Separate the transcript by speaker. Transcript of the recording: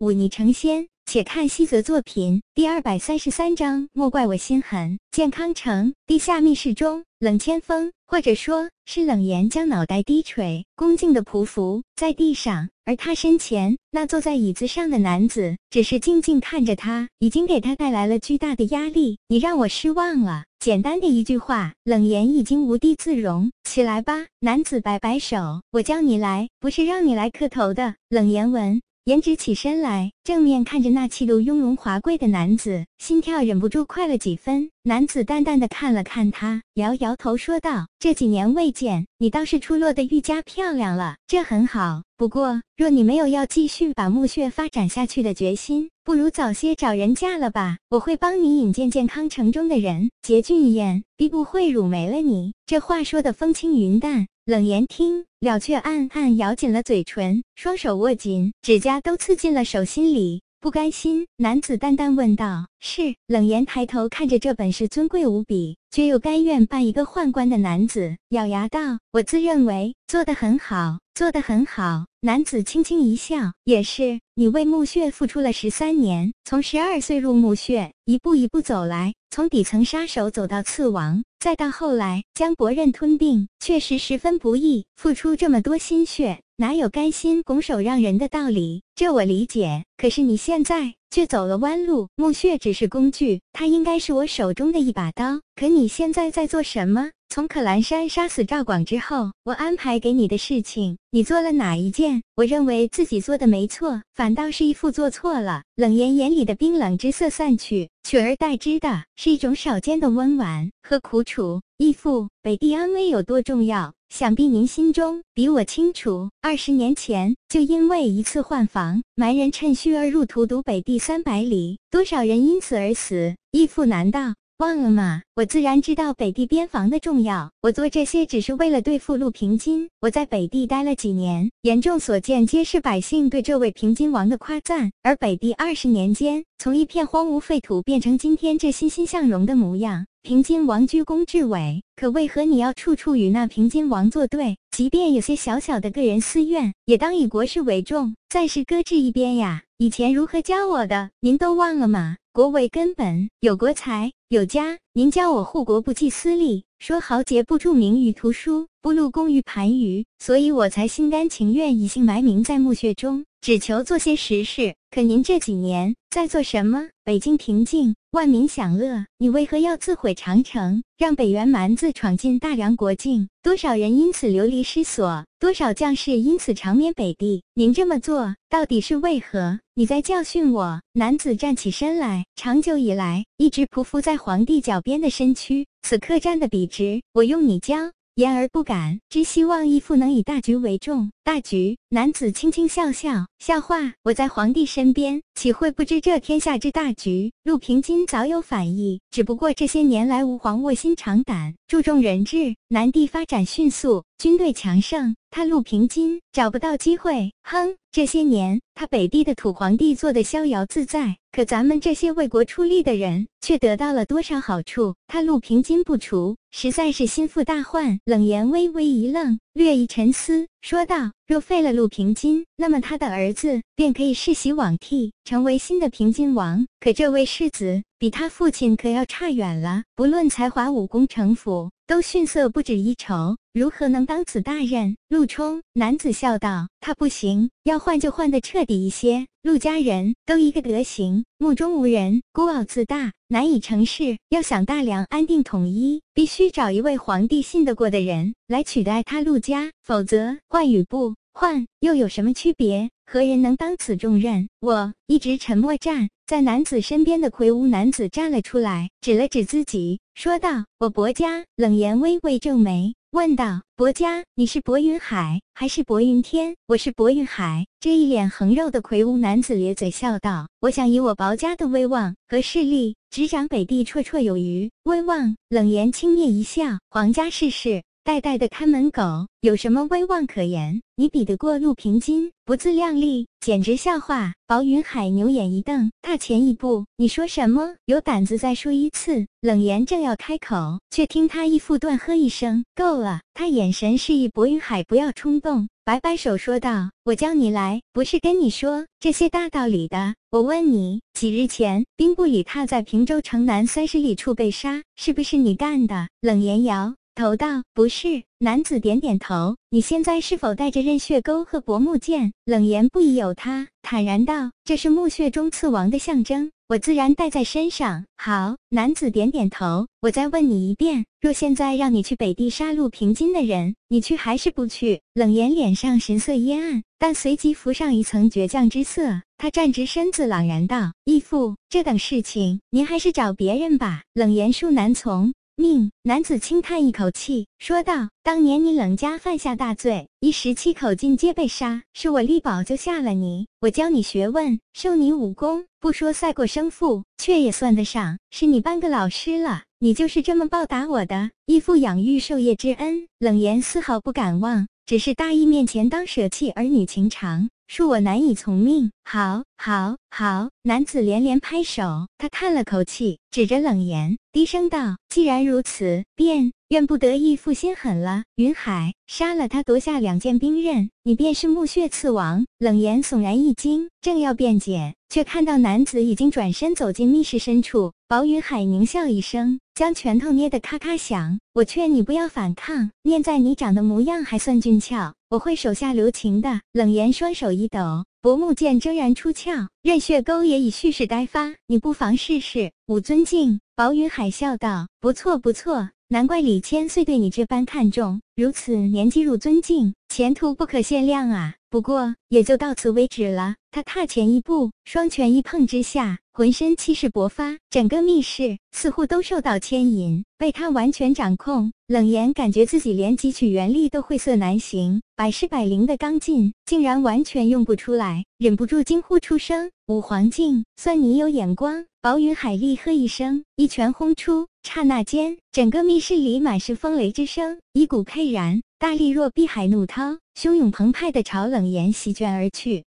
Speaker 1: 忤逆成仙。且看西泽作品第二百三十三章，莫怪我心狠。健康城地下密室中，冷千锋，或者说是冷言，将脑袋低垂，恭敬的匍匐在地上，而他身前那坐在椅子上的男子，只是静静看着他，已经给他带来了巨大的压力。你让我失望了。简单的一句话，冷言已经无地自容。起来吧，男子摆摆手，我叫你来，不是让你来磕头的。冷言闻。颜值起身来，正面看着那气度雍容华贵的男子，心跳忍不住快了几分。男子淡淡的看了看他，摇摇头说道：“这几年未见，你倒是出落得愈加漂亮了，这很好。不过，若你没有要继续把墓穴发展下去的决心，不如早些找人嫁了吧。我会帮你引荐健康城中的人。杰俊彦必不会辱没了你。”这话说的风轻云淡。冷言听了，却暗暗咬紧了嘴唇，双手握紧，指甲都刺进了手心里。不甘心，男子淡淡问道：“是？”冷言抬头看着这本是尊贵无比，却又甘愿扮一个宦官的男子，咬牙道：“我自认为做得很好，做得很好。”男子轻轻一笑：“也是，你为墓穴付出了十三年，从十二岁入墓穴，一步一步走来，从底层杀手走到刺王。”再到后来将伯刃吞并，确实十分不易。付出这么多心血，哪有甘心拱手让人的道理？这我理解。可是你现在却走了弯路，墓穴只是工具，它应该是我手中的一把刀。可你现在在做什么？从可兰山杀死赵广之后，我安排给你的事情，你做了哪一件？我认为自己做的没错，反倒是义父做错了。冷言眼里的冰冷之色散去，取而代之的是一种少见的温婉和苦楚。义父，北地安危有多重要，想必您心中比我清楚。二十年前，就因为一次换房，蛮人趁虚而入，荼毒北地三百里，多少人因此而死。义父，难道？忘了吗？我自然知道北地边防的重要。我做这些只是为了对付陆平金。我在北地待了几年，眼中所见皆是百姓对这位平金王的夸赞。而北地二十年间，从一片荒芜废土变成今天这欣欣向荣的模样。平金王居功至伟，可为何你要处处与那平金王作对？即便有些小小的个人私怨，也当以国事为重，暂时搁置一边呀。以前如何教我的，您都忘了吗？国为根本，有国才有家。您教我护国不计私利，说豪杰不著名于图书，不露功于盘盂，所以我才心甘情愿隐姓埋名在墓穴中，只求做些实事。可您这几年在做什么？北京平静，万民享乐，你为何要自毁长城，让北元蛮子闯进大梁国境？多少人因此流离失所，多少将士因此长眠北地？您这么做到底是为何？你在教训我？男子站起身来，长久以来一直匍匐在皇帝脚边的身躯，此刻站得笔直。我用你教。言而不敢，只希望义父能以大局为重。大局，男子轻轻笑笑，笑话。我在皇帝身边，岂会不知这天下之大局？陆平金早有反意，只不过这些年来吾皇卧薪尝胆，注重人治，南地发展迅速，军队强盛，他陆平金找不到机会。哼，这些年他北地的土皇帝做的逍遥自在。可咱们这些为国出力的人，却得到了多少好处？他陆平金不除，实在是心腹大患。冷言微微一愣，略一沉思，说道：“若废了陆平金，那么他的儿子便可以世袭罔替，成为新的平金王。可这位世子比他父亲可要差远了，不论才华、武功、城府，都逊色不止一筹。”如何能当此大任？陆冲男子笑道：“他不行，要换就换得彻底一些。陆家人都一个德行，目中无人，孤傲自大，难以成事。要想大梁安定统一，必须找一位皇帝信得过的人来取代他陆家，否则换与不换又有什么区别？何人能当此重任？”我一直沉默站在男子身边的魁梧男子站了出来，指了指自己，说道：“我薄家。”冷言微微皱眉。问道：“薄家，你是薄云海还是薄云天？”我是薄云海。这一脸横肉的魁梧男子咧嘴笑道：“我想以我薄家的威望和势力，执掌北地绰绰有余。威望。”冷言轻蔑一笑：“皇家世事，呆呆的看门狗，有什么威望可言？你比得过陆平金？不自量力，简直笑话！薄云海牛眼一瞪，大前一步：“你说什么？有胆子再说一次！”冷言正要开口，却听他义父断喝一声：“够了！”他眼神示意薄云海不要冲动，摆摆手说道：“我叫你来，不是跟你说这些大道理的。我问你，几日前兵部里他在平州城南三十里处被杀，是不是你干的？”冷言摇。头道不是，男子点点头。你现在是否带着刃血钩和薄木剑？冷言不疑有他，坦然道：“这是墓穴中刺王的象征，我自然带在身上。”好，男子点点头。我再问你一遍，若现在让你去北地杀戮平津的人，你去还是不去？冷言脸上神色阴暗，但随即浮上一层倔强之色。他站直身子，朗然道：“义父，这等事情，您还是找别人吧。”冷言恕难从。命男子轻叹一口气，说道：“当年你冷家犯下大罪，一十七口进皆被杀，是我力保救下了你。我教你学问，授你武功，不说赛过生父，却也算得上是你半个老师了。你就是这么报答我的，义父养育授业之恩，冷言丝毫不敢忘。只是大义面前，当舍弃儿女情长。”恕我难以从命。好，好，好！男子连连拍手。他叹了口气，指着冷言，低声道：“既然如此，便怨不得义父心狠了。云海杀了他，夺下两件兵刃，你便是墓穴刺王。”冷言悚然一惊，正要辩解，却看到男子已经转身走进密室深处。薄云海狞笑一声，将拳头捏得咔咔响。我劝你不要反抗，念在你长得模样还算俊俏。我会手下留情的。冷言双手一抖，薄木剑铮然出鞘，刃血钩也已蓄势待发。你不妨试试。武尊敬。薄云海笑道：“不错，不错。难怪李千岁对你这般看重。如此年纪入尊敬，前途不可限量啊。不过也就到此为止了。”他踏前一步，双拳一碰之下。浑身气势勃发，整个密室似乎都受到牵引，被他完全掌控。冷言感觉自己连汲取元力都晦涩难行，百试百灵的刚劲竟然完全用不出来，忍不住惊呼出声：“五黄境，算你有眼光！”薄云海厉喝一声，一拳轰出，刹那间，整个密室里满是风雷之声，一股沛然大力若碧海怒涛，汹涌澎湃的朝冷言席卷而去。